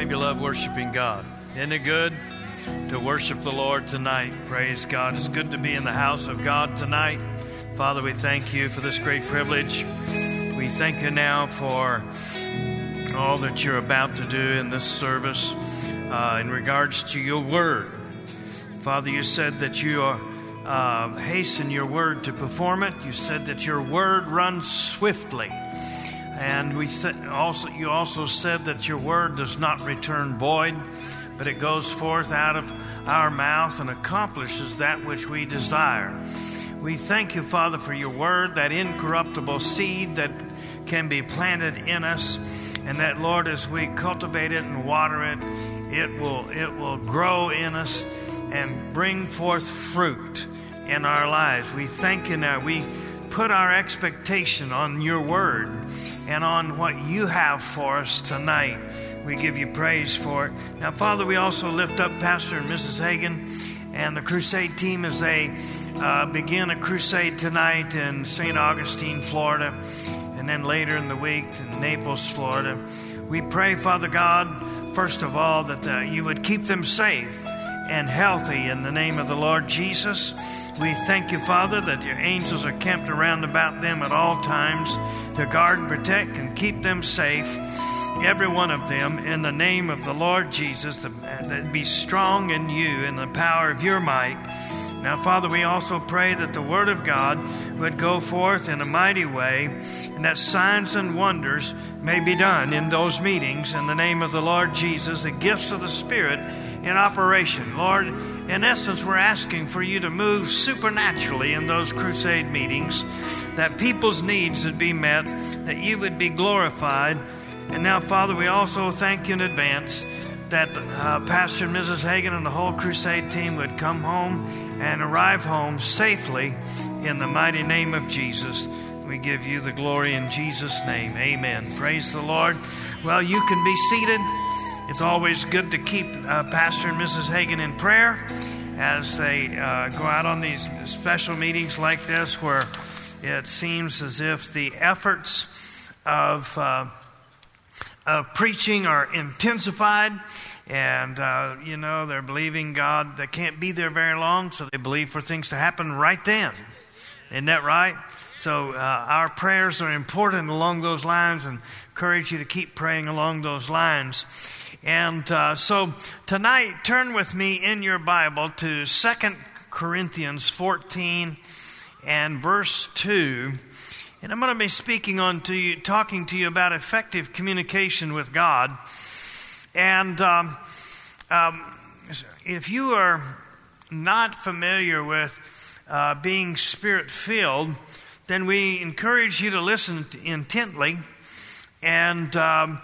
maybe love worshiping God? Isn't it good to worship the Lord tonight? Praise God. It's good to be in the house of God tonight. Father, we thank you for this great privilege. We thank you now for all that you're about to do in this service uh, in regards to your word. Father, you said that you are, uh, hasten your word to perform it. You said that your word runs swiftly. And we also, you also said that your word does not return void, but it goes forth out of our mouth and accomplishes that which we desire. We thank you, Father, for your word, that incorruptible seed that can be planted in us, and that, Lord, as we cultivate it and water it, it will, it will grow in us and bring forth fruit in our lives. We thank you now. We put our expectation on your word and on what you have for us tonight. We give you praise for it. Now, Father, we also lift up Pastor and Mrs. Hagin and the crusade team as they uh, begin a crusade tonight in St. Augustine, Florida, and then later in the week in Naples, Florida. We pray, Father God, first of all, that uh, you would keep them safe and healthy in the name of the Lord Jesus. We thank you, Father, that your angels are camped around about them at all times to guard and protect and keep them safe, every one of them, in the name of the Lord Jesus, that be strong in you in the power of your might. Now, Father, we also pray that the Word of God would go forth in a mighty way and that signs and wonders may be done in those meetings in the name of the Lord Jesus, the gifts of the Spirit in operation. Lord, in essence, we're asking for you to move supernaturally in those crusade meetings, that people's needs would be met, that you would be glorified. And now, Father, we also thank you in advance that uh, Pastor and Mrs. Hagin and the whole crusade team would come home and arrive home safely in the mighty name of Jesus. We give you the glory in Jesus' name. Amen. Praise the Lord. Well, you can be seated. It's always good to keep uh, Pastor and Mrs. Hagin in prayer as they uh, go out on these special meetings like this, where it seems as if the efforts of, uh, of preaching are intensified. And, uh, you know, they're believing God. They can't be there very long, so they believe for things to happen right then. Isn't that right? So, uh, our prayers are important along those lines and encourage you to keep praying along those lines. And uh, so tonight, turn with me in your Bible to Second Corinthians 14 and verse 2. And I'm going to be speaking on to you, talking to you about effective communication with God. And um, um, if you are not familiar with uh, being spirit filled, then we encourage you to listen intently and um,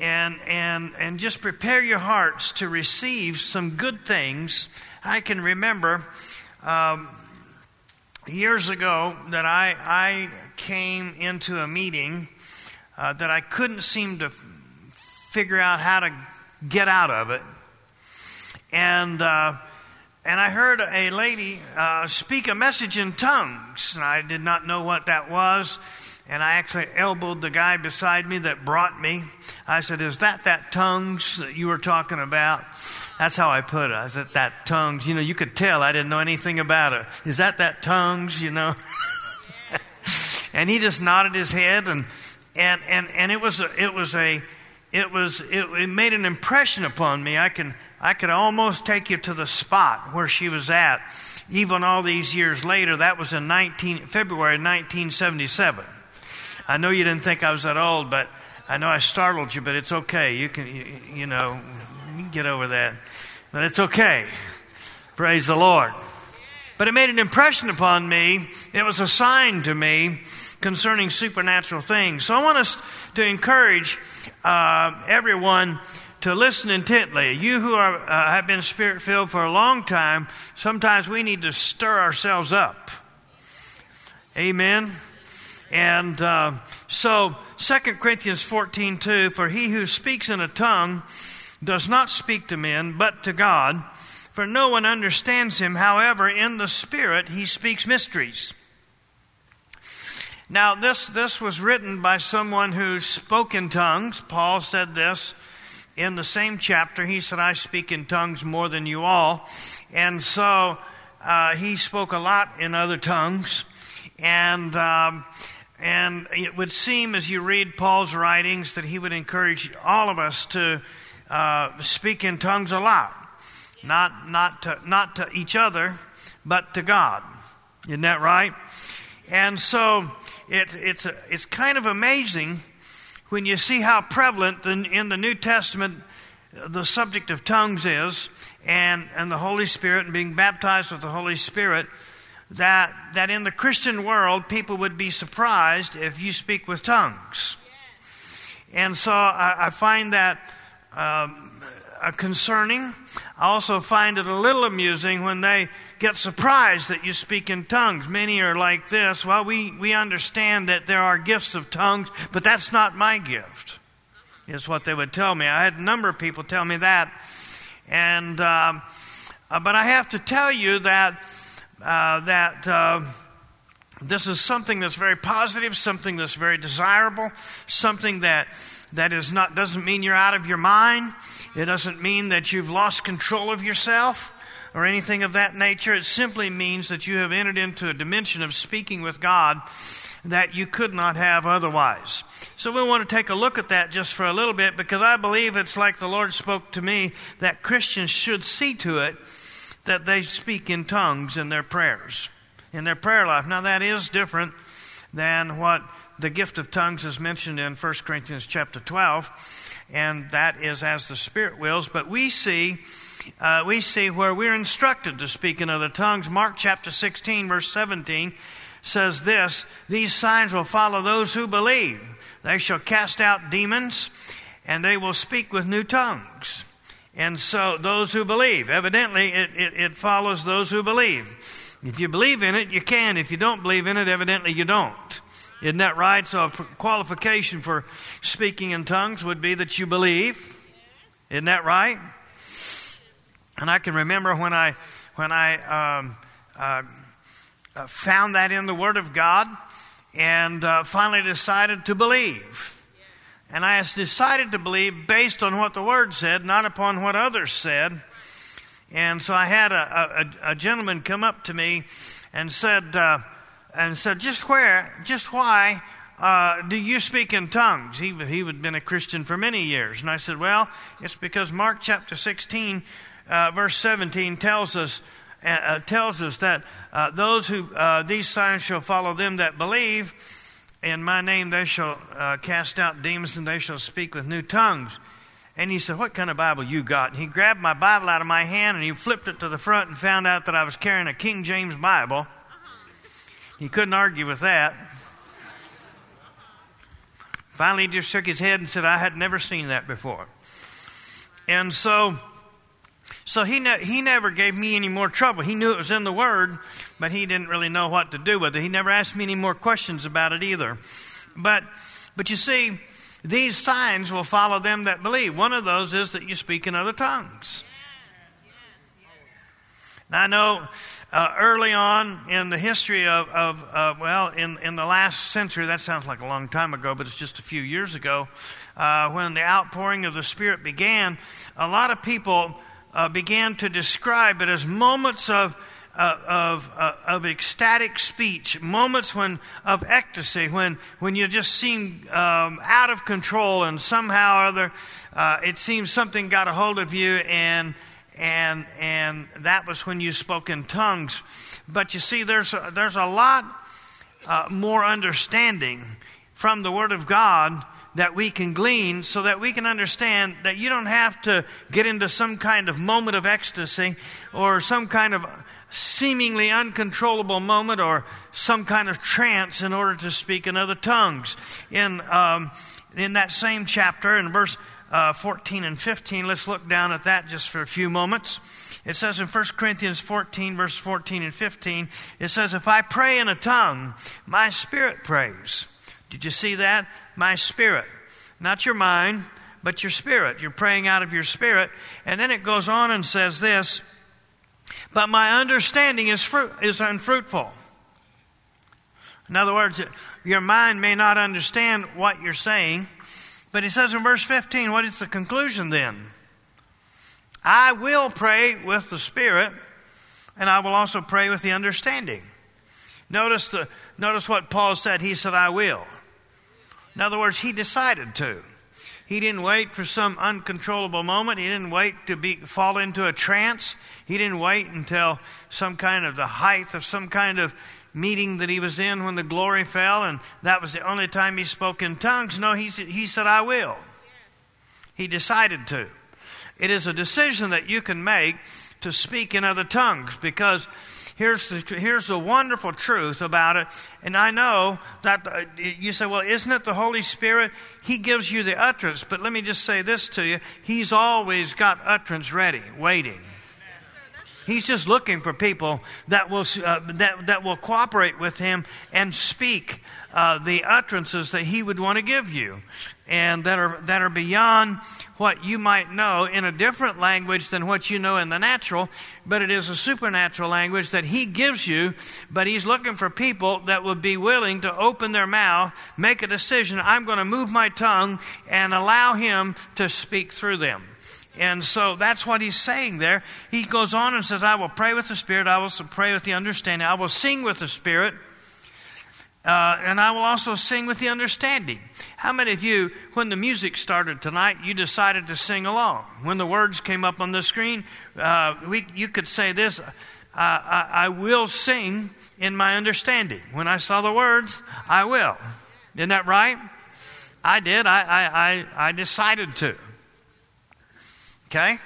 and, and, and just prepare your hearts to receive some good things. I can remember um, years ago that I, I came into a meeting uh, that I couldn't seem to figure out how to get out of it. And, uh, and I heard a lady uh, speak a message in tongues, and I did not know what that was and I actually elbowed the guy beside me that brought me. I said, Is that that tongues that you were talking about? That's how I put it. I said, That tongues. You know, you could tell I didn't know anything about it. Is that that tongues, you know? and he just nodded his head, and, and, and, and it was a, it was a, it was, it, it made an impression upon me. I can, I could almost take you to the spot where she was at. Even all these years later, that was in 19, February 1977. I know you didn't think I was that old, but I know I startled you, but it's okay. You can, you, you know, get over that. But it's okay. Praise the Lord. But it made an impression upon me. It was a sign to me concerning supernatural things. So I want us to encourage uh, everyone to listen intently. You who are, uh, have been spirit filled for a long time, sometimes we need to stir ourselves up. Amen. And uh, so, 2 Corinthians 14 2 For he who speaks in a tongue does not speak to men, but to God. For no one understands him. However, in the Spirit he speaks mysteries. Now, this, this was written by someone who spoke in tongues. Paul said this in the same chapter, he said, I speak in tongues more than you all. And so uh, he spoke a lot in other tongues. And, um, and it would seem as you read Paul's writings that he would encourage all of us to uh, speak in tongues a lot. Not, not, to, not to each other, but to God. Isn't that right? And so it, it's, it's kind of amazing when you see how prevalent in, in the New Testament the subject of tongues is and, and the Holy Spirit and being baptized with the Holy Spirit that, that in the Christian world, people would be surprised if you speak with tongues. And so I, I find that um, uh, concerning. I also find it a little amusing when they get surprised that you speak in tongues. Many are like this Well, we, we understand that there are gifts of tongues, but that's not my gift, is what they would tell me. I had a number of people tell me that. And, um, uh, but I have to tell you that uh, that uh, this is something that's very positive, something that's very desirable, something that that is not doesn't mean you're out of your mind. It doesn't mean that you've lost control of yourself or anything of that nature. It simply means that you have entered into a dimension of speaking with God that you could not have otherwise. So we want to take a look at that just for a little bit because I believe it's like the Lord spoke to me that Christians should see to it that they speak in tongues in their prayers, in their prayer life. Now, that is different than what the gift of tongues is mentioned in 1 Corinthians chapter 12, and that is as the Spirit wills. But we see. Uh, we see where we're instructed to speak in other tongues. Mark chapter 16, verse 17 says this These signs will follow those who believe. They shall cast out demons, and they will speak with new tongues. And so, those who believe, evidently, it, it, it, follows those who believe. If you believe in it, you can. If you don't believe in it, evidently you don't. Isn't that right? So, a qualification for speaking in tongues would be that you believe. Isn't that right? And I can remember when I when I um, uh, uh found that in the Word of God, and uh, finally decided to believe. And I decided to believe based on what the Word said, not upon what others said. And so I had a, a, a gentleman come up to me and said, uh, and said, just where, just why uh, do you speak in tongues? He, he had been a Christian for many years. And I said, well, it's because Mark chapter 16, uh, verse 17 tells us, uh, uh, tells us that uh, those who, these signs shall follow them that believe in my name they shall uh, cast out demons and they shall speak with new tongues. And he said, What kind of Bible you got? And he grabbed my Bible out of my hand and he flipped it to the front and found out that I was carrying a King James Bible. He couldn't argue with that. Finally, he just shook his head and said, I had never seen that before. And so so he, ne- he never gave me any more trouble. He knew it was in the Word, but he didn't really know what to do with it. He never asked me any more questions about it either. But, but you see, these signs will follow them that believe. One of those is that you speak in other tongues. Now, I know uh, early on in the history of, of uh, well, in, in the last century, that sounds like a long time ago, but it's just a few years ago, uh, when the outpouring of the Spirit began, a lot of people uh, began to describe it as moments of, uh, of, uh, of ecstatic speech, moments when, of ecstasy, when, when you just seem um, out of control and somehow or other uh, it seems something got a hold of you and, and, and that was when you spoke in tongues. But you see, there's a, there's a lot uh, more understanding from the Word of God that we can glean so that we can understand that you don't have to get into some kind of moment of ecstasy or some kind of seemingly uncontrollable moment or some kind of trance in order to speak in other tongues. In, um, in that same chapter, in verse uh, 14 and 15, let's look down at that just for a few moments. It says in 1 Corinthians 14, verse 14 and 15, it says, If I pray in a tongue, my spirit prays. Did you see that? My spirit. Not your mind, but your spirit. You're praying out of your spirit. And then it goes on and says this But my understanding is, fruit, is unfruitful. In other words, your mind may not understand what you're saying, But he says in verse 15, what is the conclusion then? I will pray with the Spirit, and I will also pray with the understanding. Notice, the, notice what Paul said. He said, I will. In other words, he decided to. He didn't wait for some uncontrollable moment. He didn't wait to be, fall into a trance. He didn't wait until some kind of the height of some kind of meeting that he was in when the glory fell, and that was the only time he spoke in tongues. No, he, he said, I will. He decided to. It is a decision that you can make to speak in other tongues because here's the, here's the wonderful truth about it. And I know that uh, you say, well, isn't it the Holy Spirit? He gives you the utterance. But let me just say this to you He's always got utterance ready, waiting. He's just looking for people that will, uh, that, that will cooperate with him and speak uh, the utterances that he would want to give you and that are, that are beyond what you might know in a different language than what you know in the natural, but it is a supernatural language that he gives you, but he's looking for people that would be willing to open their mouth, make a decision, I'm going to move my tongue and allow him to speak through them. And so that's what he's saying there. He goes on and says, I will pray with the Spirit, I will pray with the understanding, I will sing with the Spirit, uh, and I will also sing with the understanding. How many of you, when the music started tonight, you decided to sing along? When the words came up on the screen, uh, we, you could say this I, I will sing in my understanding. When I saw the words, I will. Isn't that right? I did. I, I, I, I decided to. Okay?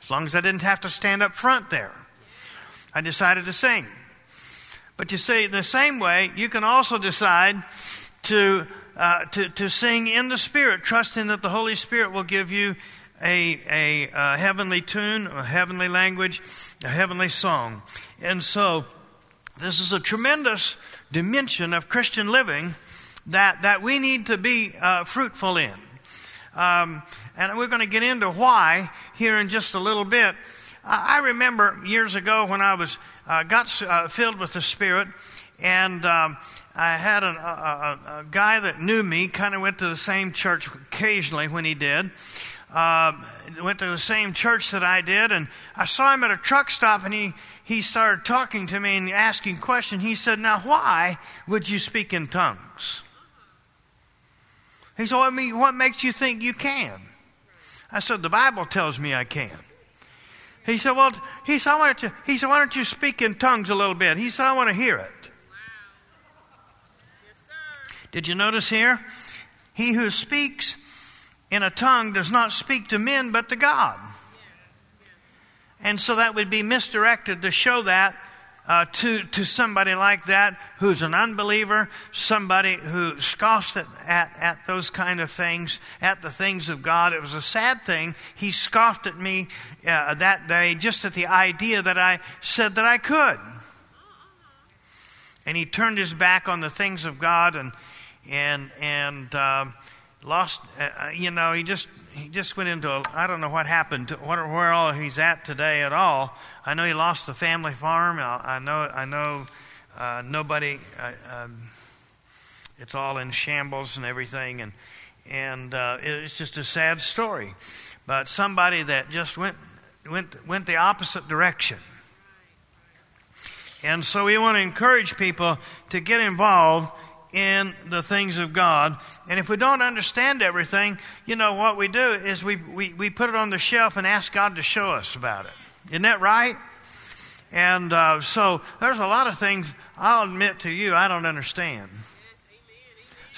As long as I didn't have to stand up front there. I decided to sing. But you see, in the same way, you can also decide to, uh, to, to sing in the Spirit, trusting that the Holy Spirit will give you a, a, a heavenly tune, a heavenly language, a heavenly song. And so, this is a tremendous dimension of Christian living that, that we need to be uh, fruitful in. Um, and we're going to get into why here in just a little bit. I remember years ago when I was uh, got uh, filled with the Spirit, and um, I had an, a, a, a, guy that knew me, kind of went to the same church occasionally when he did. Uh, went to the same church that I did, and I saw him at a truck stop, and he, he started talking to me and asking questions. He said, Now, why would you speak in tongues? He said, I mean, What makes you think you can? I said, The Bible tells me I can. He said, Well, he said, I want to, he said, Why don't you speak in tongues a little bit? He said, I want to hear it. Did you notice here? He who speaks in a tongue does not speak to men but to God. And so that would be misdirected to show that uh, to, to somebody like that who's an unbeliever, somebody who scoffs at, at, at those kind of things, at the things of God. It was a sad thing. He scoffed at me uh, that day just at the idea that I said that I could. And he turned his back on the things of God and, and, and, uh, lost, uh, uh, you know, he just he just went into I don't know what happened, to, what, where all he's at today at all. I know he lost the family farm. I, I know, I know uh, nobody, uh, um, it's all in shambles and everything. And, and uh, it's just a sad story. But somebody that just went, went, went the opposite direction. And so we want to encourage people to get involved in the things of God. And if we don't understand everything, you know, what we do is we, we, we put it on the shelf and ask God to show us about it. Isn't that right? And uh, so there's a lot of things I'll admit to you I don't understand.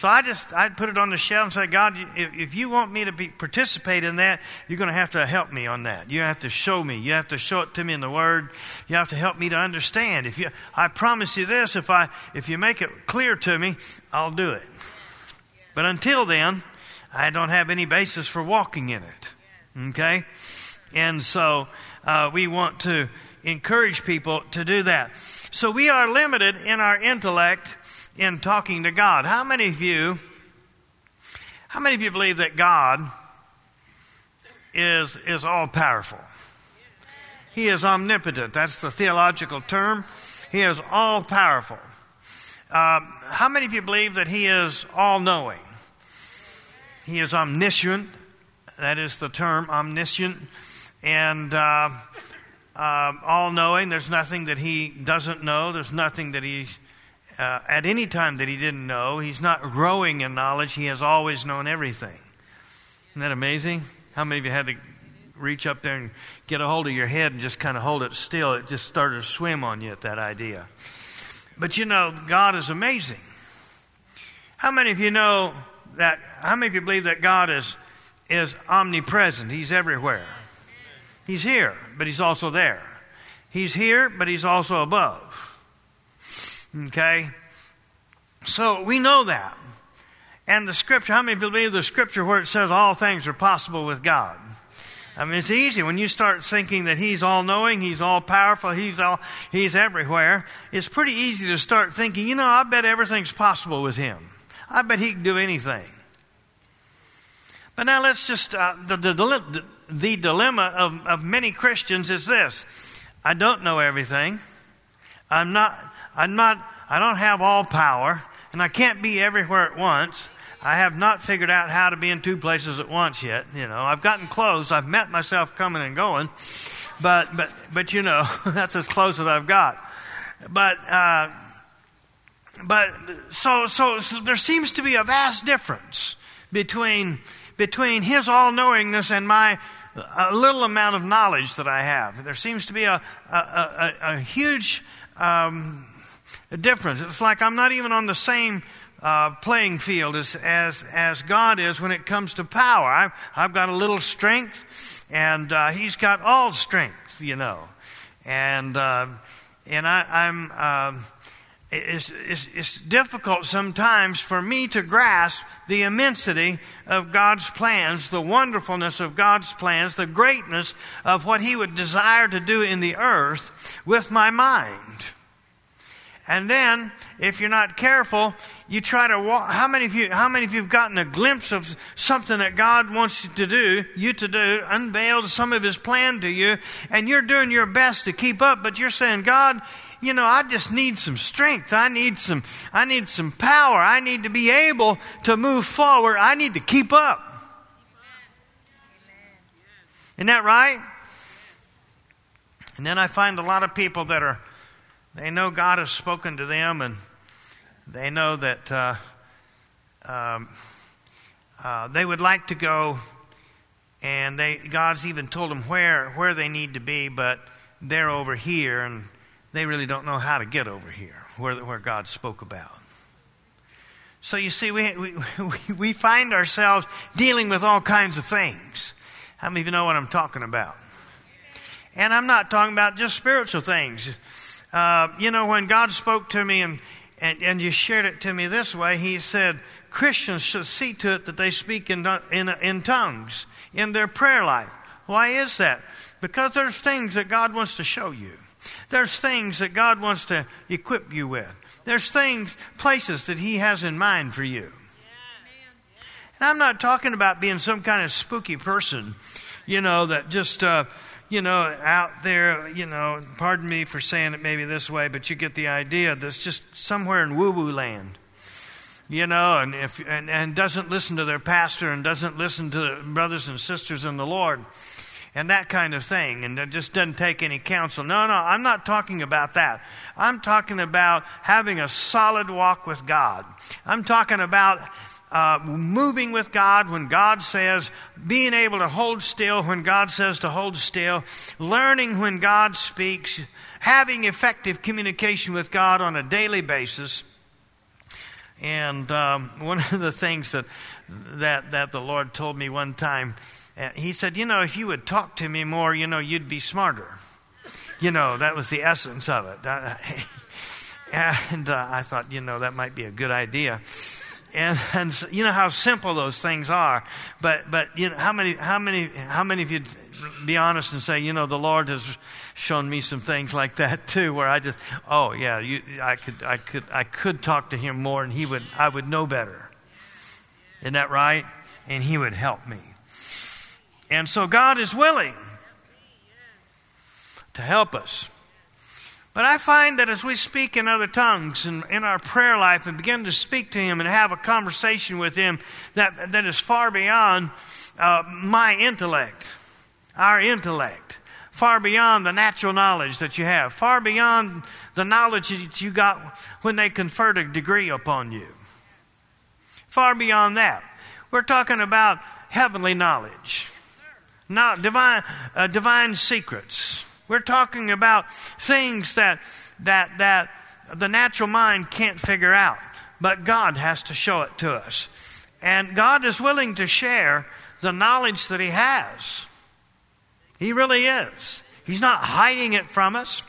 So I just I'd put it on the shelf and say, God, if, if you want me to be participate in that, you're going to have to help me on that. You have to show me. You have to show it to me in the Word. You have to help me to understand. If you, I promise you this: if I if you make it clear to me, I'll do it. But until then, I don't have any basis for walking in it. Okay, and so uh, we want to encourage people to do that. So we are limited in our intellect in talking to God. How many of you, how many of you believe that God is, is all powerful? He is omnipotent. That's the theological term. He is all powerful. Um, how many of you believe that He is all knowing? He is omniscient. That is the term, omniscient. And uh, uh, all knowing. There's nothing that he doesn't know. There's nothing that he, uh, at any time, that he didn't know. He's not growing in knowledge. He has always known everything. Isn't that amazing? How many of you had to reach up there and get a hold of your head and just kind of hold it still? It just started to swim on you at that idea. But you know, God is amazing. How many of you know that? How many of you believe that God is, is omnipresent? He's everywhere. He's here, but he's also there. He's here, but he's also above. Okay? So we know that. And the scripture, how many you believe the scripture where it says all things are possible with God? I mean, it's easy when you start thinking that He's all knowing, He's all powerful, He's all, He's everywhere. It's pretty easy to start thinking, you know, I bet everything's possible with Him. I bet He can do anything. But now let's just, uh, the, the, the, the dilemma of, of many Christians is this I don't know everything. I'm not, I'm not, I don't have all power, and I can't be everywhere at once. I have not figured out how to be in two places at once yet. You know, I've gotten close. I've met myself coming and going, but but but you know, that's as close as I've got. But uh, but so, so so there seems to be a vast difference between between His all knowingness and my a little amount of knowledge that I have. There seems to be a, a, a, a huge um, difference. It's like I'm not even on the same uh, playing field as, as, as God is when it comes to power. I've, I've got a little strength, and uh, He's got all strength, you know. And, uh, and I, I'm um, it's, it's, it's difficult sometimes for me to grasp the immensity of God's plans, the wonderfulness of God's plans, the greatness of what He would desire to do in the earth with my mind. And then, if you're not careful, you try to walk. How many of you? How many of you have gotten a glimpse of something that God wants you to do? You to do, unveiled some of His plan to you, and you're doing your best to keep up, but you're saying, God, you know, I just need some strength. I need some, I need some power. I need to be able to move forward. I need to keep up. Isn't that right? And then I find a lot of people that are, they know God has spoken to them and they know that uh, um, uh, they would like to go and they, God's even told them where, where they need to be, but they're over here and they really don't know how to get over here, where, where God spoke about. So you see, we, we, we find ourselves dealing with all kinds of things. How many of you know what I'm talking about? And I'm not talking about just spiritual things. Uh, you know, when God spoke to me and, and, and you shared it to me this way, He said, Christians should see to it that they speak in, in, in tongues in their prayer life. Why is that? Because there's things that God wants to show you. There's things that God wants to equip you with. There's things, places that He has in mind for you. And I'm not talking about being some kind of spooky person, you know, that just, uh, you know, out there, you know, pardon me for saying it maybe this way, but you get the idea that's just somewhere in woo woo land. You know, and if and, and doesn't listen to their pastor and doesn't listen to brothers and sisters in the Lord and that kind of thing, and it just doesn't take any counsel. No, no, I'm not talking about that. I'm talking about having a solid walk with God. I'm talking about uh, moving with God when God says, being able to hold still when God says to hold still, learning when God speaks, having effective communication with God on a daily basis. And um, one of the things that, that, that the Lord told me one time, he said, You know, if you would talk to me more, you know, you'd be smarter. You know, that was the essence of it. and uh, I thought, you know, that might be a good idea. And, and you know how simple those things are. But, but you know, how many, how many, how many of you be honest and say, you know, the Lord has shown me some things like that too, where I just, oh yeah, you, I could, I could, I could talk to him more, and he would, I would know better. Isn't that right? And he would help me. And so God is willing to help us. But I find that as we speak in other tongues and in our prayer life and begin to speak to Him and have a conversation with Him that, that is far beyond uh, my intellect, our intellect, far beyond the natural knowledge that you have, far beyond the knowledge that you got when they conferred a degree upon you. Far beyond that. We're talking about heavenly knowledge, not divine, uh, divine secrets. We're talking about things that, that, that the natural mind can't figure out, but God has to show it to us. And God is willing to share the knowledge that He has. He really is. He's not hiding it from us.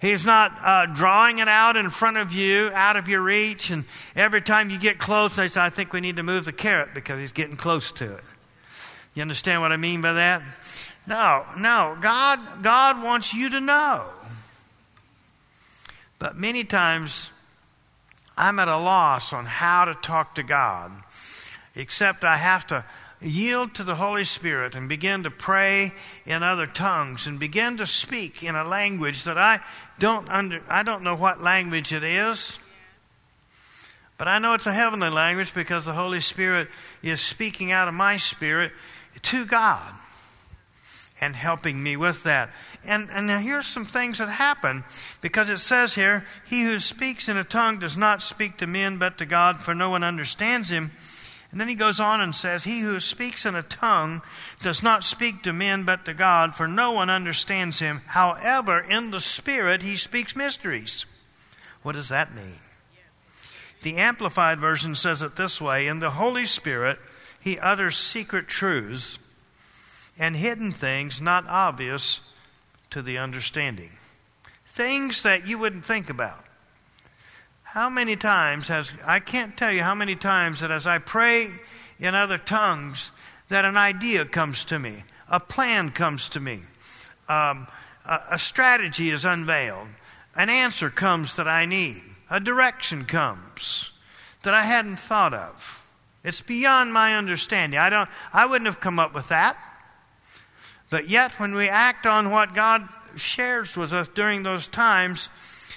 He's not uh, drawing it out in front of you, out of your reach. And every time you get close, they say, I think we need to move the carrot because he's getting close to it. You understand what I mean by that? No, no. God, God wants you to know. But many times, I'm at a loss on how to talk to God, except I have to yield to the Holy Spirit and begin to pray in other tongues and begin to speak in a language that I don't under I don't know what language it is. But I know it's a heavenly language because the Holy Spirit is speaking out of my spirit to God and helping me with that. And, and now here's some things that happen because it says here, He who speaks in a tongue does not speak to men but to God, for no one understands him. And then he goes on and says, He who speaks in a tongue does not speak to men but to God, for no one understands him. However, in the Spirit he speaks mysteries. What does that mean? The Amplified Version says it this way In the Holy Spirit, he utters secret truths and hidden things not obvious to the understanding. Things that you wouldn't think about. How many times has, I can't tell you how many times that as I pray in other tongues, that an idea comes to me, a plan comes to me, um, a, a strategy is unveiled, an answer comes that I need, a direction comes that I hadn't thought of. It's beyond my understanding. I, don't, I wouldn't have come up with that. But yet, when we act on what God shares with us during those times,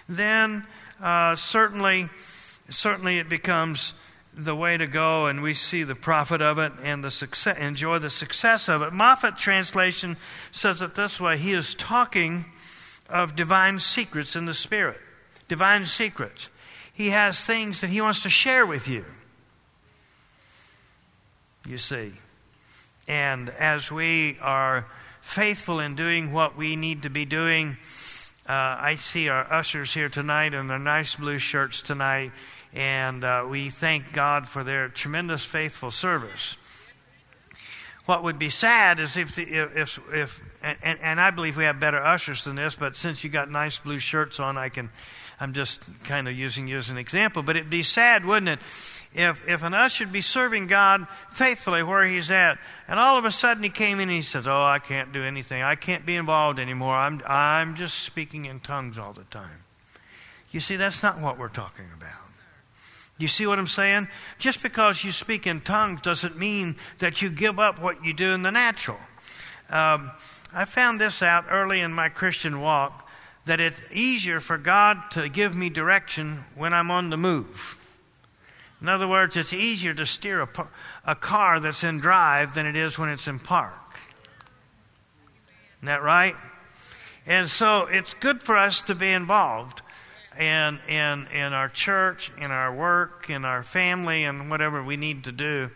then uh, certainly, certainly it becomes the way to go, and we see the profit of it and the success, enjoy the success of it. Moffatt translation says it this way: He is talking of divine secrets in the Spirit, divine secrets. He has things that he wants to share with you. You see, and as we are faithful in doing what we need to be doing uh, I see our ushers here tonight in their nice blue shirts tonight, and uh, we thank God for their tremendous faithful service. What would be sad is if, the, if, if and, and I believe we have better ushers than this, but since you got nice blue shirts on, I can, I'm just kind of using you as an example. But it'd be sad, wouldn't it, if, if an usher would be serving God faithfully where he's at, and all of a sudden he came in and he says, Oh, I can't do anything. I can't be involved anymore. I'm, I'm just speaking in tongues all the time. You see, that's not what we're talking about. You see what I'm saying? Just because you speak in tongues doesn't mean that you give up what you do in the natural. Um, I found this out early in my Christian walk that it's easier for God to give me direction when I'm on the move. In other words, it's easier to steer a, a car that's in drive than it is when it's in park. Isn't that right? And so it's good for us to be involved in, in, in our church, in our work, in our family, and whatever we need to do.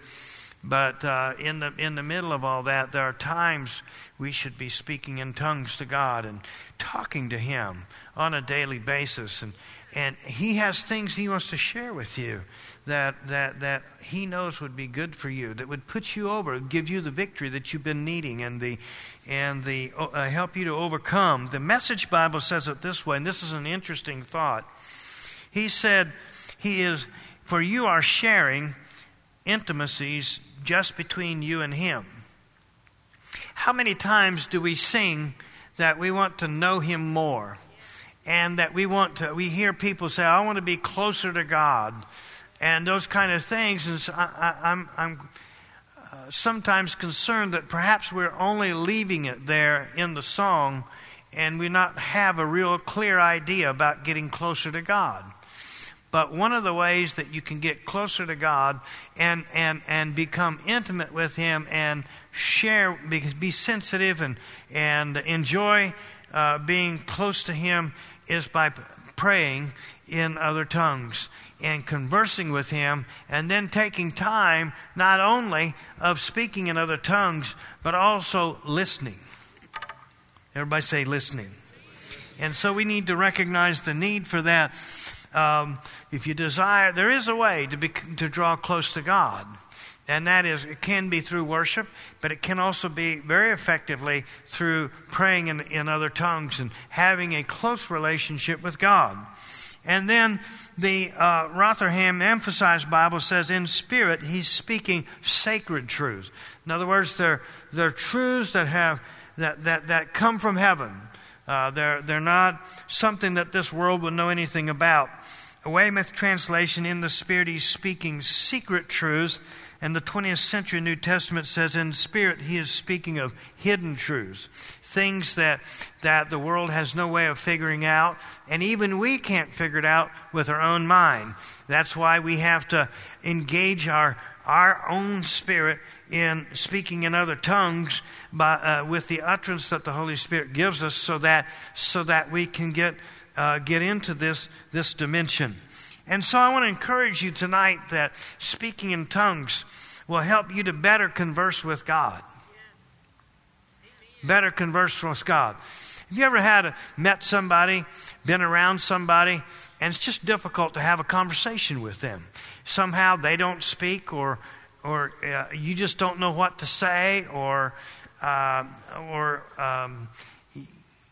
But uh, in, the, in the middle of all that, there are times we should be speaking in tongues to God and talking to Him on a daily basis. And, and He has things He wants to share with you that, that, that He knows would be good for you, that would put you over, give you the victory that you've been needing, and, the, and the, uh, help you to overcome. The Message Bible says it this way, and this is an interesting thought. He said, He is, for you are sharing intimacies just between you and Him. How many times do we sing that we want to know Him more? And that we want to, we hear people say, I want to be closer to God and those kind of things. And I, am I'm, I'm uh, sometimes concerned that perhaps we're only leaving it there in the song and we not have a real clear idea about getting closer to God. But one of the ways that you can get closer to God and, and, and become intimate with Him and share, be, be sensitive and, and enjoy uh, being close to Him is by praying in other tongues and conversing with Him, and then taking time not only of speaking in other tongues, but also listening. Everybody say listening. And so we need to recognize the need for that. Um, if you desire, there is a way to, be, to draw close to God. And that is, it can be through worship, but it can also be very effectively through praying in, in other tongues and having a close relationship with God. And then the uh, Rotherham Emphasized Bible says, in spirit, he's speaking sacred truths. In other words, they're, they're truths that, have, that, that, that come from heaven. Uh, they're, they're not something that this world would know anything about. A Weymouth translation, in the spirit, he's speaking secret truths and the 20th century New Testament says, in spirit, he is speaking of hidden truths, things that, that the world has no way of figuring out, and even we can't figure it out with our own mind. That's why we have to engage our, our own spirit in speaking in other tongues by, uh, with the utterance that the Holy Spirit gives us so that, so that we can get, uh, get into this, this dimension. And so I want to encourage you tonight that speaking in tongues will help you to better converse with God. Better converse with God. Have you ever had a, met somebody, been around somebody, and it's just difficult to have a conversation with them? Somehow they don't speak, or or uh, you just don't know what to say, or uh, or um,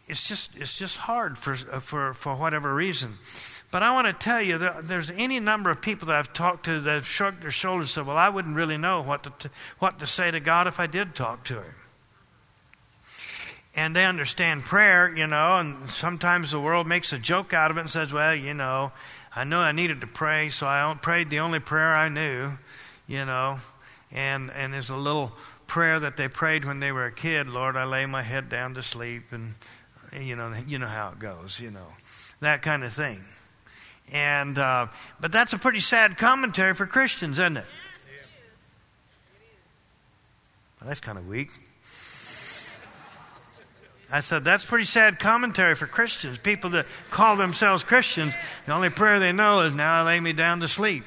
it's just it's just hard for for for whatever reason. But I want to tell you there's any number of people that I've talked to that have shrugged their shoulders and said, Well, I wouldn't really know what to, what to say to God if I did talk to Him. And they understand prayer, you know, and sometimes the world makes a joke out of it and says, Well, you know, I know I needed to pray, so I prayed the only prayer I knew, you know. And, and there's a little prayer that they prayed when they were a kid Lord, I lay my head down to sleep, and, you know, you know how it goes, you know, that kind of thing. And, uh, but that's a pretty sad commentary for Christians, isn't it? Well, that's kind of weak. I said, that's pretty sad commentary for Christians. People that call themselves Christians, the only prayer they know is, Now I lay me down to sleep.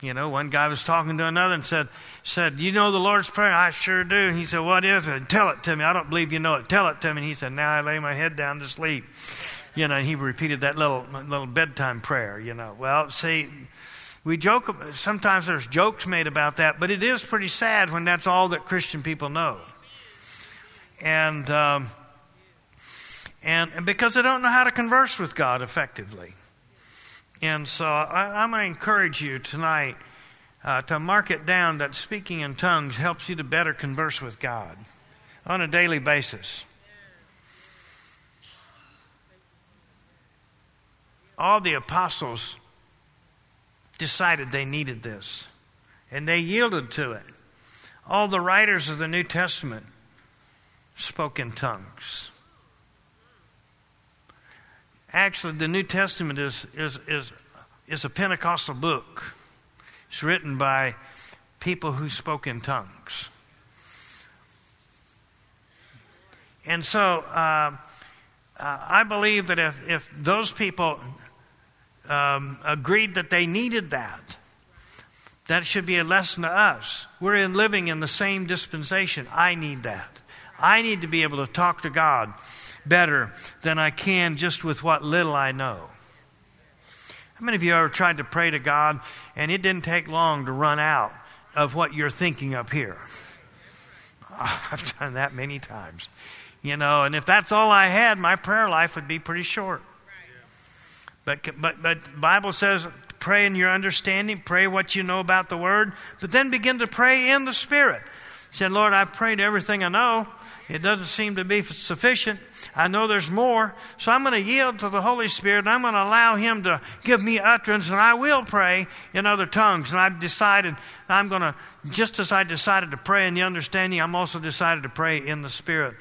You know, one guy was talking to another and said, said, You know the Lord's Prayer? I sure do. He said, What is it? Tell it to me. I don't believe you know it. Tell it to me. And he said, Now I lay my head down to sleep you know, he repeated that little little bedtime prayer, you know. Well, see, we joke, sometimes there's jokes made about that, but it is pretty sad when that's all that Christian people know. And, um, and because they don't know how to converse with God effectively. And so I, am going to encourage you tonight uh, to mark it down that speaking in tongues helps you to better converse with God on a daily basis. All the apostles decided they needed this, and they yielded to it. All the writers of the New Testament spoke in tongues. Actually, the New Testament is, is, is, is a Pentecostal book. It's written by people who spoke in tongues. And so uh, uh, I believe that if, if those people um, agreed that they needed that. That should be a lesson to us. We're in living in the same dispensation. I need that. I need to be able to talk to God better than I can just with what little I know. How many of you ever tried to pray to God and it didn't take long to run out of what you're thinking up here? I've done that many times. You know, and if that's all I had, my prayer life would be pretty short. But, but, but Bible says pray in your understanding, pray what you know about the Word, but then begin to pray in the Spirit. Said, Lord, I've prayed everything I know. It doesn't seem to be sufficient. I know there's more. So I'm going to yield to the Holy Spirit and I'm going to allow Him to give me utterance and I will pray in other tongues. And I've decided I'm going to, just as I decided to pray in the understanding, I'm also decided to pray in the Spirit.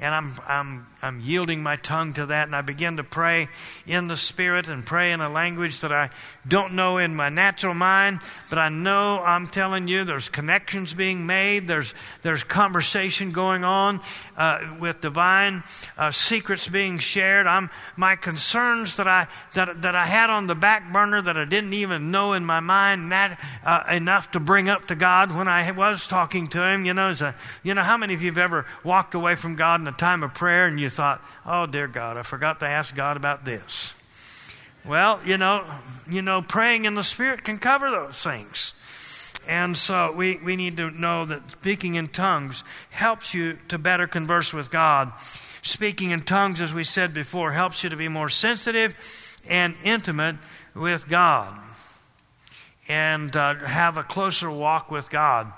and I'm, I'm, I'm yielding my tongue to that, and I begin to pray in the Spirit and pray in a language that I don't know in my natural mind, but I know I'm telling you there's connections being made, there's, there's conversation going on uh, with divine uh, secrets being shared. I'm, my concerns that I, that, that I had on the back burner that I didn't even know in my mind that uh, enough to bring up to God when I was talking to Him. You know, a, you know, how many of you have ever walked away from God in a time of prayer and you thought, oh, dear God, I forgot to ask God about this. Well, you know, you know, praying in the Spirit can cover those things. And so we, we need to know that speaking in tongues helps you to better converse with God. Speaking in tongues, as we said before, helps you to be more sensitive and intimate with God and uh, have a closer walk with God.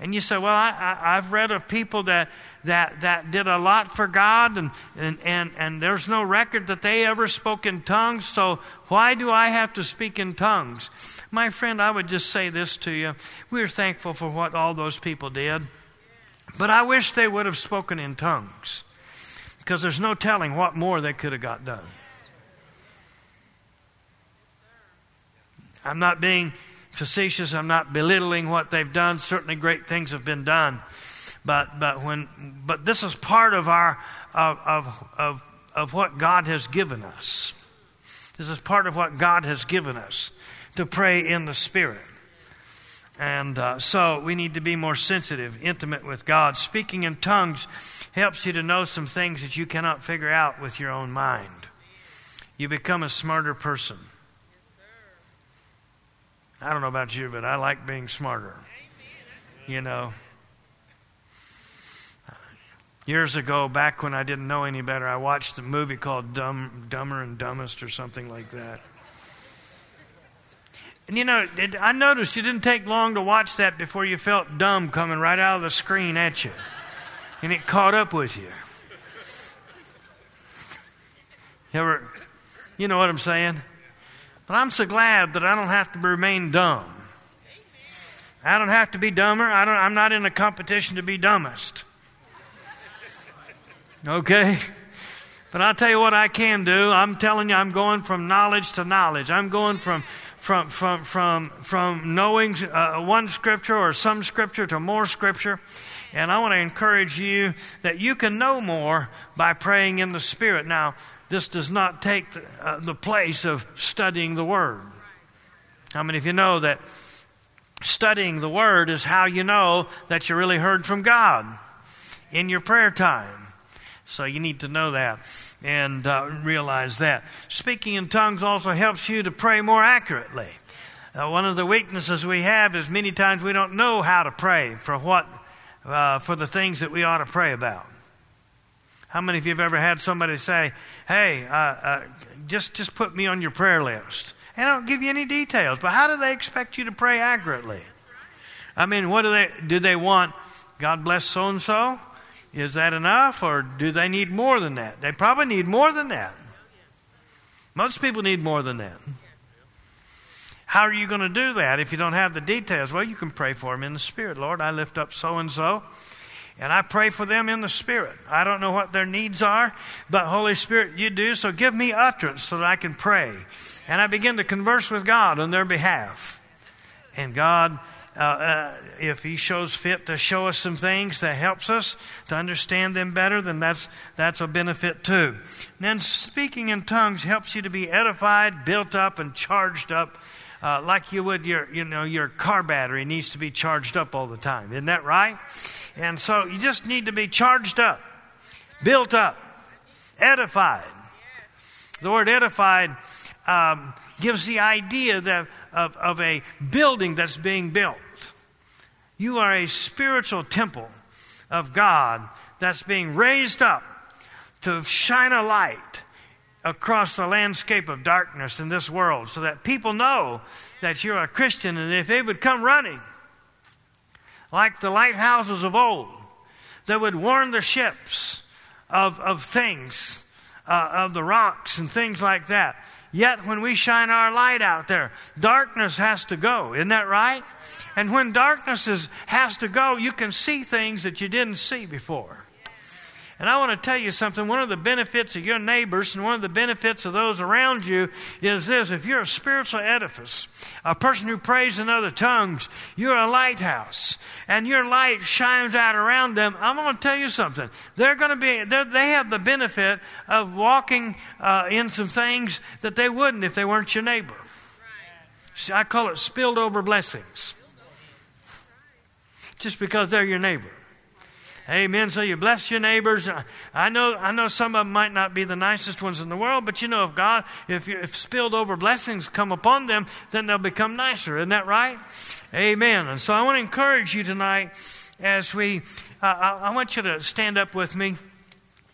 And you say, well, I, have read of people that, that, that did a lot for God, and, and, and, and there's no record that they ever spoke in tongues, so why do I have to speak in tongues? My friend, I would just say this to you. We're thankful for what all those people did, but I wish they would have spoken in tongues, because there's no telling what more they could have got done. I'm not being facetious. I'm not belittling what they've done. Certainly, great things have been done. But, but, when, but this is part of, our, of, of, of, of what God has given us. This is part of what God has given us to pray in the Spirit. And uh, so we need to be more sensitive, intimate with God. Speaking in tongues helps you to know some things that you cannot figure out with your own mind. You become a smarter person. I don't know about you, but I like being smarter. You know. Years ago, back when I didn't know any better, I watched a movie called Dumb, Dumber and Dumbest or something like that. And you know, it, I noticed you didn't take long to watch that before you felt dumb coming right out of the screen at you. And it caught up with you. You ever, you know what I'm saying? But I'm so glad that I don't have to remain dumb. I don't have to be dumber. I don't, I'm not in a competition to be dumbest. Okay? But I'll tell you what I can do. I'm telling you, I'm going from knowledge to knowledge. I'm going from from from from from knowing uh, one scripture or some scripture to more scripture. And I want to encourage you that you can know more by praying in the Spirit. Now, this does not take the, uh, the place of studying the Word. How many of you know that studying the Word is how you know that you really heard from God in your prayer time? So you need to know that and uh, realize that. Speaking in tongues also helps you to pray more accurately. Uh, one of the weaknesses we have is many times we don't know how to pray for what uh, for the things that we ought to pray about. How many of you have ever had somebody say, "Hey, uh, uh, just just put me on your prayer list"? And I don't give you any details, but how do they expect you to pray accurately? I mean, what do they do? They want God bless so and so. Is that enough, or do they need more than that? They probably need more than that. Most people need more than that. How are you going to do that if you don't have the details? Well, you can pray for them in the Spirit. Lord, I lift up so and so. And I pray for them in the Spirit. I don't know what their needs are, but Holy Spirit, you do. So give me utterance so that I can pray. And I begin to converse with God on their behalf. And God, uh, uh, if He shows fit to show us some things that helps us to understand them better, then that's, that's a benefit too. And then speaking in tongues helps you to be edified, built up, and charged up. Uh, like you would your, you know, your car battery needs to be charged up all the time. Isn't that right? And so you just need to be charged up, built up, edified. The word edified um, gives the idea that, of, of a building that's being built. You are a spiritual temple of God that's being raised up to shine a light across the landscape of darkness in this world so that people know that you're a Christian and if they would come running like the lighthouses of old that would warn the ships of, of things, uh, of the rocks and things like that. Yet when we shine our light out there, darkness has to go. Isn't that right? And when darkness is, has to go, you can see things that you didn't see before. And I want to tell you something. One of the benefits of your neighbors and one of the benefits of those around you is this. If you're a spiritual edifice, a person who prays in other tongues, you're a lighthouse, and your light shines out around them. I'm going to tell you something. They're going to be, they have the benefit of walking uh, in some things that they wouldn't if they weren't your neighbor. I call it spilled over blessings. Just because they're your neighbor. Amen. So you bless your neighbors. I know, I know some of them might not be the nicest ones in the world, but you know, if God, if, if spilled over blessings come upon them, then they'll become nicer. Isn't that right? Amen. And so I want to encourage you tonight as we, uh, I, I want you to stand up with me.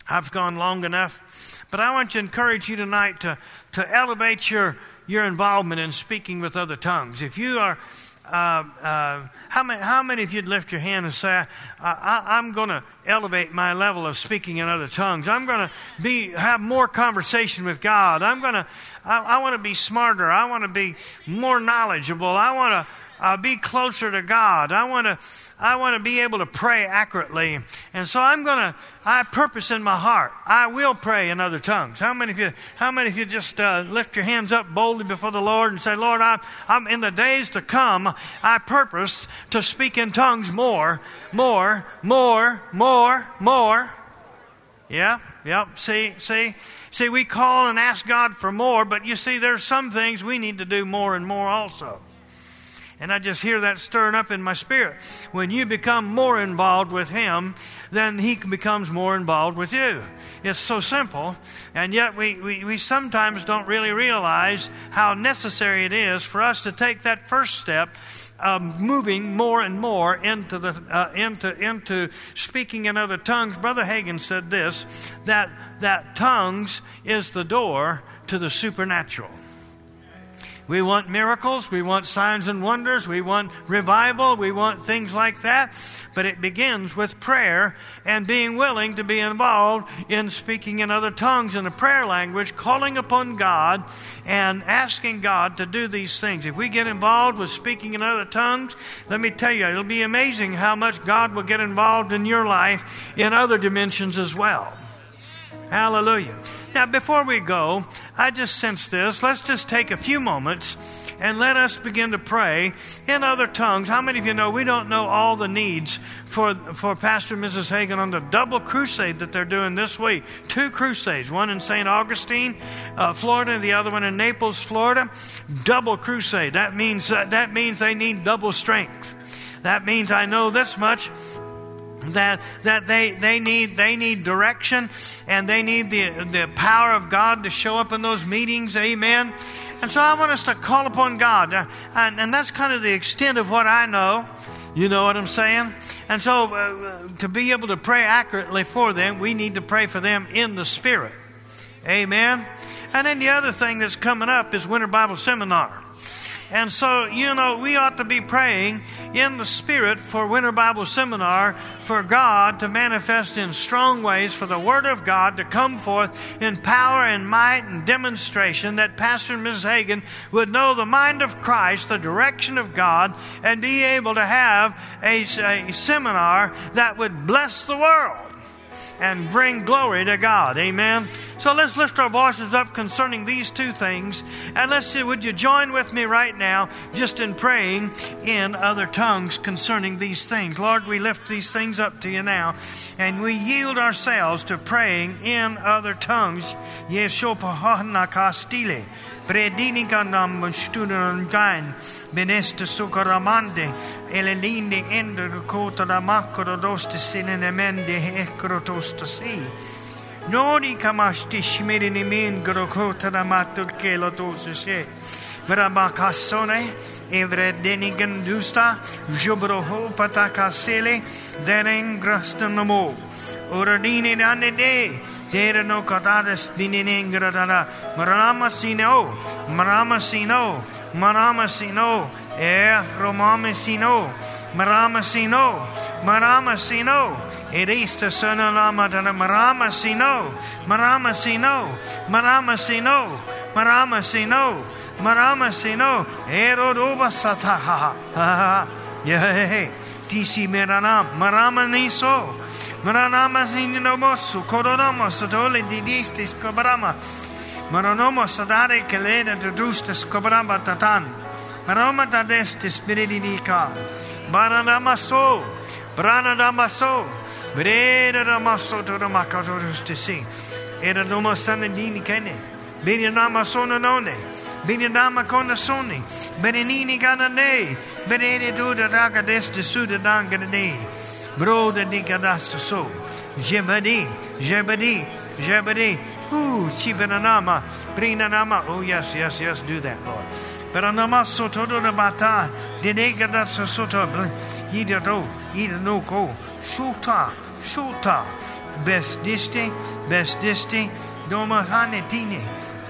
I've gone long enough, but I want to encourage you tonight to, to elevate your, your involvement in speaking with other tongues. If you are, uh, uh, how, many, how many of you'd lift your hand and say, I, am going to elevate my level of speaking in other tongues. I'm going to be have more conversation with God. I'm going to I, I want to be smarter. I want to be more knowledgeable. I want to uh, be closer to God. I want to I want to be able to pray accurately. And so I'm going to, I purpose in my heart, I will pray in other tongues. How many of you, how many of you just uh, lift your hands up boldly before the Lord and say, Lord, I, I'm in the days to come, I purpose to speak in tongues more, more, more, more, more. Yeah, yep. See, see, see, we call and ask God for more, but you see, there's some things we need to do more and more also. And I just hear that stirring up in my spirit. When you become more involved with Him, then He becomes more involved with you. It's so simple. And yet we, we, we sometimes don't really realize how necessary it is for us to take that first step of moving more and more into the uh, into into speaking in other tongues. Brother Hagin said this that that tongues is the door to the supernatural. We want miracles. We want signs and wonders. We want revival. We want things like that. But it begins with prayer and being willing to be involved in speaking in other tongues in a prayer language, calling upon God and asking God to do these things. If we get involved with speaking in other tongues, let me tell you, it'll be amazing how much God will get involved in your life in other dimensions as well. Hallelujah. Now, before we go, I just sense this. Let's just take a few moments and let us begin to pray in other tongues. How many of you know we don't know all the needs for, for Pastor and Mrs. Hagin on the double crusade that they're doing this week? Two crusades, one in St. Augustine, uh, Florida, and the other one in Naples, Florida. Double crusade. That means, uh, that means they need double strength. That means I know this much that that they they need they need direction and they need the the power of God to show up in those meetings. Amen. And so I want us to call upon God. Uh, and, and that's kind of the extent of what I know. You know what I'm saying? And so uh, to be able to pray accurately for them we need to pray for them in the spirit. Amen. And then the other thing that's coming up is winter Bible seminar and so, you know, we ought to be praying in the Spirit for Winter Bible Seminar for God to manifest in strong ways, for the Word of God to come forth in power and might and demonstration, that Pastor and Mrs. Hagin would know the mind of Christ, the direction of God, and be able to have a, a seminar that would bless the world and bring glory to God. Amen. So let's lift our voices up concerning these two things. And let's see, would you join with me right now just in praying in other tongues concerning these things? Lord, we lift these things up to you now and we yield ourselves to praying in other tongues. Yeshua Predinicandam Predikanam studunangain meneste sukaramande elelindi ender kotara makorodosti sinene mende ekrotostosi. Noni kamasti shmirini mingro kotara bakasone, Vrabakassone evredenigen dusta jobroho fatakasele derengrastanamo. Uradini danede. Terno katadas dininingradana. Maramasino, maramasino, maramasino, eh, romamasino, maramasino, maramasino. Erista sana lama dana maramasino, maramasino, maramasino, maramasino, maramasino, erodoba sataha. Yeah. ti si Meranam, Maramani so, Maranama sinomosu, Koronomosu, dole di disti scobrama, Maronomosu dare che lede tu duste scobrama tatan, Maroma da desti spiriti di ca, Maranama so, Branadama so, Bredadama so, Toromaka toruste si, Era domasana dini kene, Mirinama sono none, Bini nama kona soni. Bini nini gana ne. Bini du da raga deste su da danga ne. Broda di gadasta so. Jebadi, Jebadi, Jebadi. Ooh, Chivananama, Brinanama. Oh, yes, yes, yes, do that, Lord. Peranama soto da bata, Denegada soto, Yidado, Yidanoko, Best diste, best diste, Doma hanetine,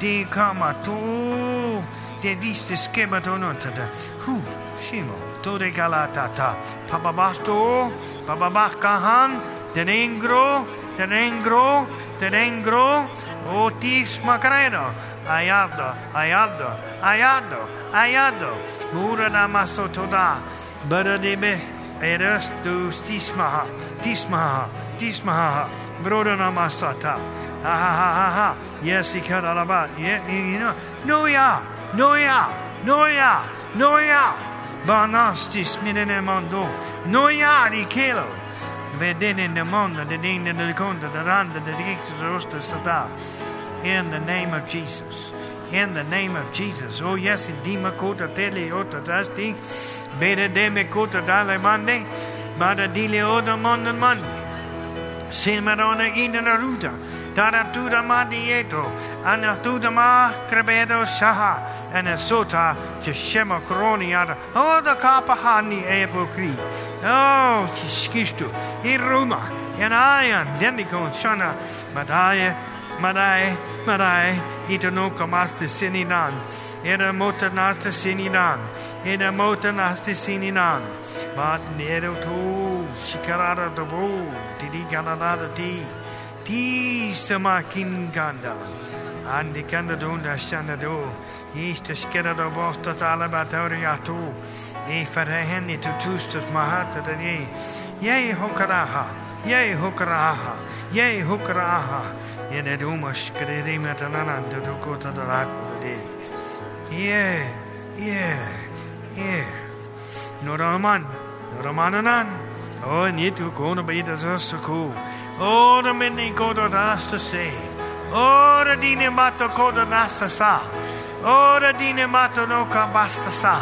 De kama to, De diste skebatonotada. Hu, Shimo, Tore galatata, Pababasto, Bababakahan, Denengro, Denengro, Denengro, Otis Macareno, Ayado, Ayado, Ayado, Ayado, Mura namaso toda, Baradebe, Eres tu Tismaha, Tismaha, Tismaha, Broda namasata. Ha ha ha ha ha. Yes, he all about. You know. No ya, no ya, no ya, no ya. Banastis minene mondo. No ya di kilo. Vedene nel mondo, de dine del conto, de randa, de dicta, de rosta sata. In the name of Jesus. In the name of Jesus. Oh yes, in dima kota tele ota dasti. Bede deme kota dale mande. Bada dile oda monde mande. Silmarona in la ruta. Taratuda ma dieto. Anatuda ma crebedo shaha. And sota to shema croniata. Oh, the kapahani epokri. Oh, skistu. Iruma. En ayan. Dendikon shana. Madaya. Madai. Madai. Ito no kamaste sininan. Era mota nasta sininan. Era mota nasta sininan. Mat nero to. Shikarada bo. Didi kanada ti. Ti stama kinganda. Andi kanda dunda standa do. Ista skera do bosta tala batoriato. E faraheni to tustas mahata da ye. Yea hokaraha. Yea hokaraha. Yea hokaraha. Yene dumas kredi metalananda do kota da rakko de. Yeah. Yeah. Yeah. Noraman. Noramanan. Oh, nitu kona bita zasaku. Ora meni kodo nasta se. Ora dine mato kodo nasta sa. Ora dine mato no ka basta sa.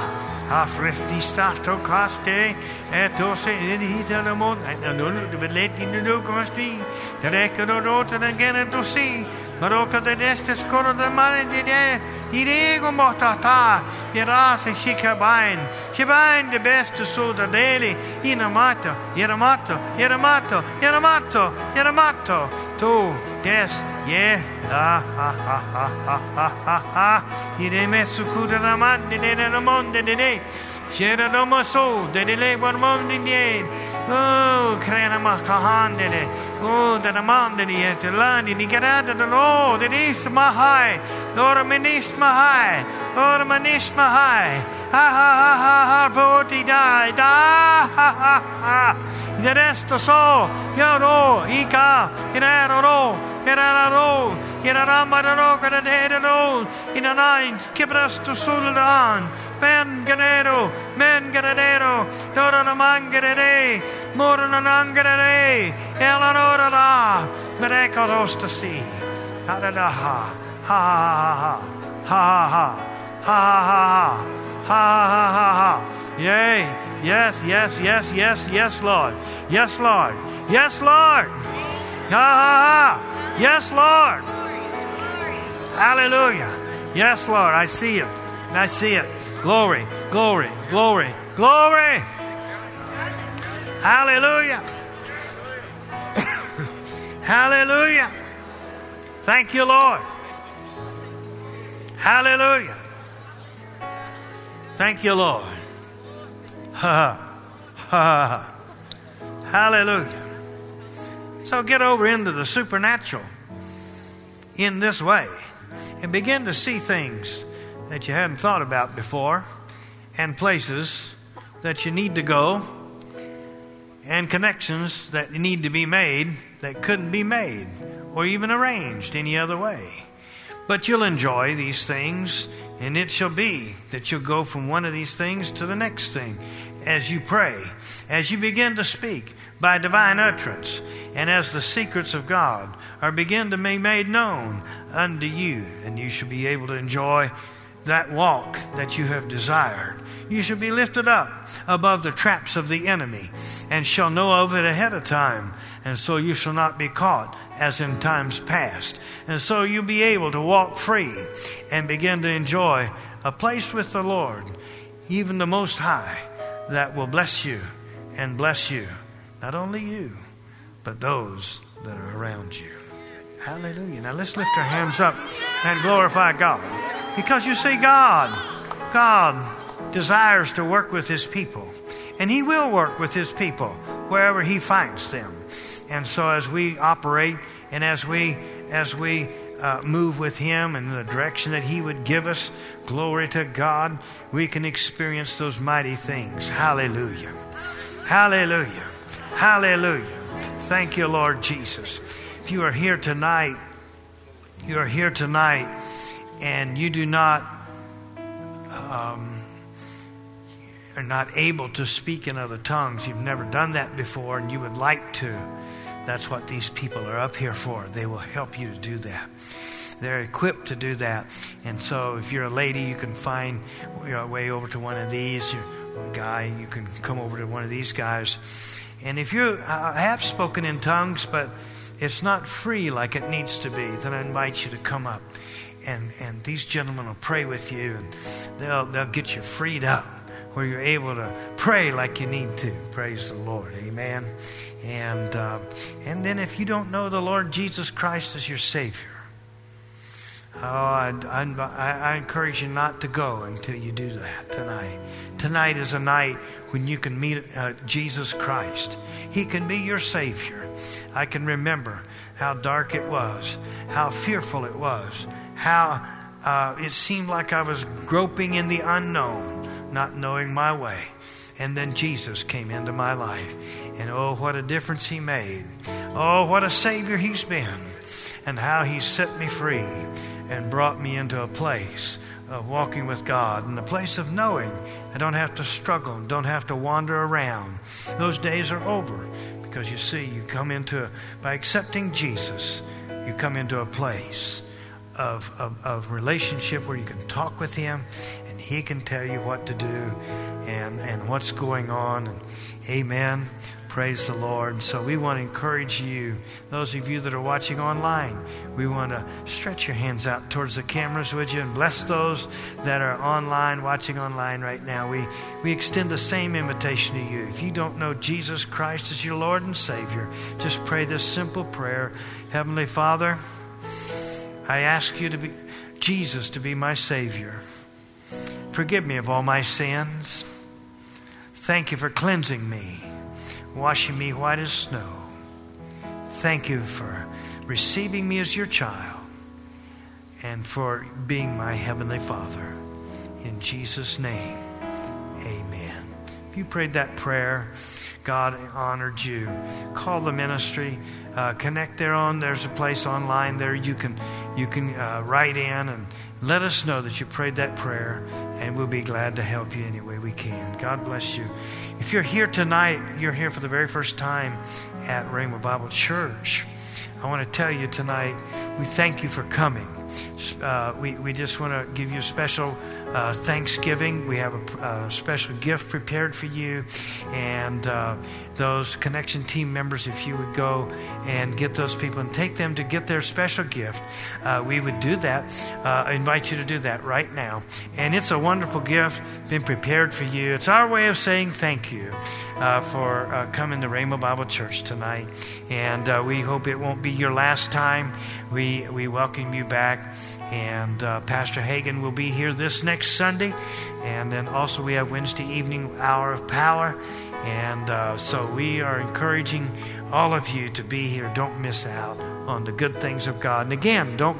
Afresti stato caste et ose edita na mon eh, en non de beletti de do costi. De recco do rota de gene to si. Maroka de deste scoro de mane de de. Irego motata. Irase shikabain. Shibain de beste so da dele. Inamato. Iramato. Iramato. Iramato. Iramato. Tu des. Yeah. Ah, ha, ha, ha, ha, ha, ha, ha. Ire messo kuda na man de de na monde de de. Shera no maso de de le war monde de. Oh, crena ma kahandele. Oh, da na monde di et landi ni garada de lo de dis ma hai. Lora menis ma hai. Lora menis ma hai. Ha ha ha ha ha poti dai da ha ha ha. De resto so, io ro, ica, irero ro, irera ro, irera marero, cadere ro, in a nine, kibrasto suldan, ben ganero, men ganero, dora na mangere, mora na nangere, elanora la, mereco rostasi, harada ha, ha ha ha, ha. Ha ha, ha ha. Ha, ha ha ha ha, yay. Yes, yes, yes, yes, yes, Lord. Yes, Lord. Yes, Lord. Ha ha ha. Yes, Lord. Hallelujah. Yes, Lord. I see it. I see it. Glory, glory, glory, glory. Hallelujah. Hallelujah. Thank you, Lord. Hallelujah. Thank you, Lord. Ha ha ha. Hallelujah. So get over into the supernatural in this way and begin to see things that you hadn't thought about before and places that you need to go and connections that need to be made that couldn't be made or even arranged any other way. But you'll enjoy these things, and it shall be that you'll go from one of these things to the next thing as you pray, as you begin to speak by divine utterance, and as the secrets of God are begin to be made known unto you, and you shall be able to enjoy that walk that you have desired. You shall be lifted up above the traps of the enemy, and shall know of it ahead of time, and so you shall not be caught as in times past. And so you'll be able to walk free and begin to enjoy a place with the Lord, even the Most High, that will bless you and bless you. Not only you, but those that are around you. Hallelujah. Now let's lift our hands up and glorify God. Because you see, God, God desires to work with His people. And He will work with His people wherever He finds them. And so as we operate and as we as we uh, move with Him in the direction that He would give us, glory to God, we can experience those mighty things. Hallelujah. Hallelujah. Hallelujah. Thank you, Lord Jesus. If you are here tonight, you are here tonight and you do not um, are not able to speak in other tongues, you've never done that before, and you would like to, that's what these people are up here for. They will help you to do that. They're equipped to do that. And so, if you're a lady, you can find your way over to one of these. You're a guy, you can come over to one of these guys. And if you have spoken in tongues, but it's not free like it needs to be, then I invite you to come up. And, and these gentlemen will pray with you, and they'll, they'll get you freed up where you're able to pray like you need to. Praise the Lord. Amen. And, uh, and then if you don't know the Lord Jesus Christ as your Savior, Oh, I, I, I, encourage you not to go until you do that tonight. Tonight is a night when you can meet uh, Jesus Christ. He can be your Savior. I can remember how dark it was, how fearful it was, how uh, it seemed like I was groping in the unknown, not knowing my way. And then Jesus came into my life. And oh, what a difference He made. Oh, what a Savior He's been. And how He set me free and brought me into a place of walking with God and a place of knowing I don't have to struggle, don't have to wander around. Those days are over because you see, you come into, by accepting Jesus, you come into a place of, of, of relationship where you can talk with Him He can tell you what to do and, and what's going on. And, amen. Praise the Lord. So we want to encourage you, those of you that are watching online, we want to stretch your hands out towards the cameras with you and bless those that are online, watching online right now. We, we extend the same invitation to you. If you don't know Jesus Christ as your Lord and Savior, just pray this simple prayer Heavenly Father, I ask you to be, Jesus to be my Savior. Forgive me of all my sins. Thank you for cleansing me washing me white as snow. Thank you for receiving me as your child and for being my heavenly Father. In Jesus' name, amen. If you prayed that prayer, God honored you. Call the ministry. Uh, connect there on. There's a place online there you can you can uh, write in and let us know that you prayed that prayer, and we'll be glad to help you any way we can. God bless you. If you're here tonight, you're here for the very first time at Rhema Bible Church. I want to tell you tonight, we thank you for coming. Uh, we, we just want to give you a special uh, Thanksgiving. We have a, a, special gift prepared for you. And uh, those connection team members, if you would go and get those people and take them to get their special gift, uh, we would do that. Uh, I invite you to do that right now. And it's a wonderful gift, been prepared for you. It's our way of saying thank you uh, for coming to Rhema Bible Church tonight. And we hope it won't be your last time. We, we welcome you back. And uh, Pastor Hagin will be here this next Sunday. And then also we have Wednesday evening hour of power. And uh, so we are encouraging all of you to be here. Don't miss out on the good things of God. And again, don't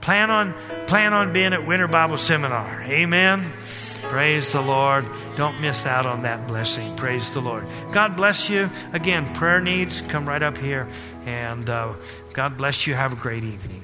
plan on plan on being at Winter Bible Seminar. Amen. Praise the Lord. Don't miss out on that blessing. Praise the Lord. God bless you. Again, prayer needs, come right up here. And uh, God bless you. Have a great evening.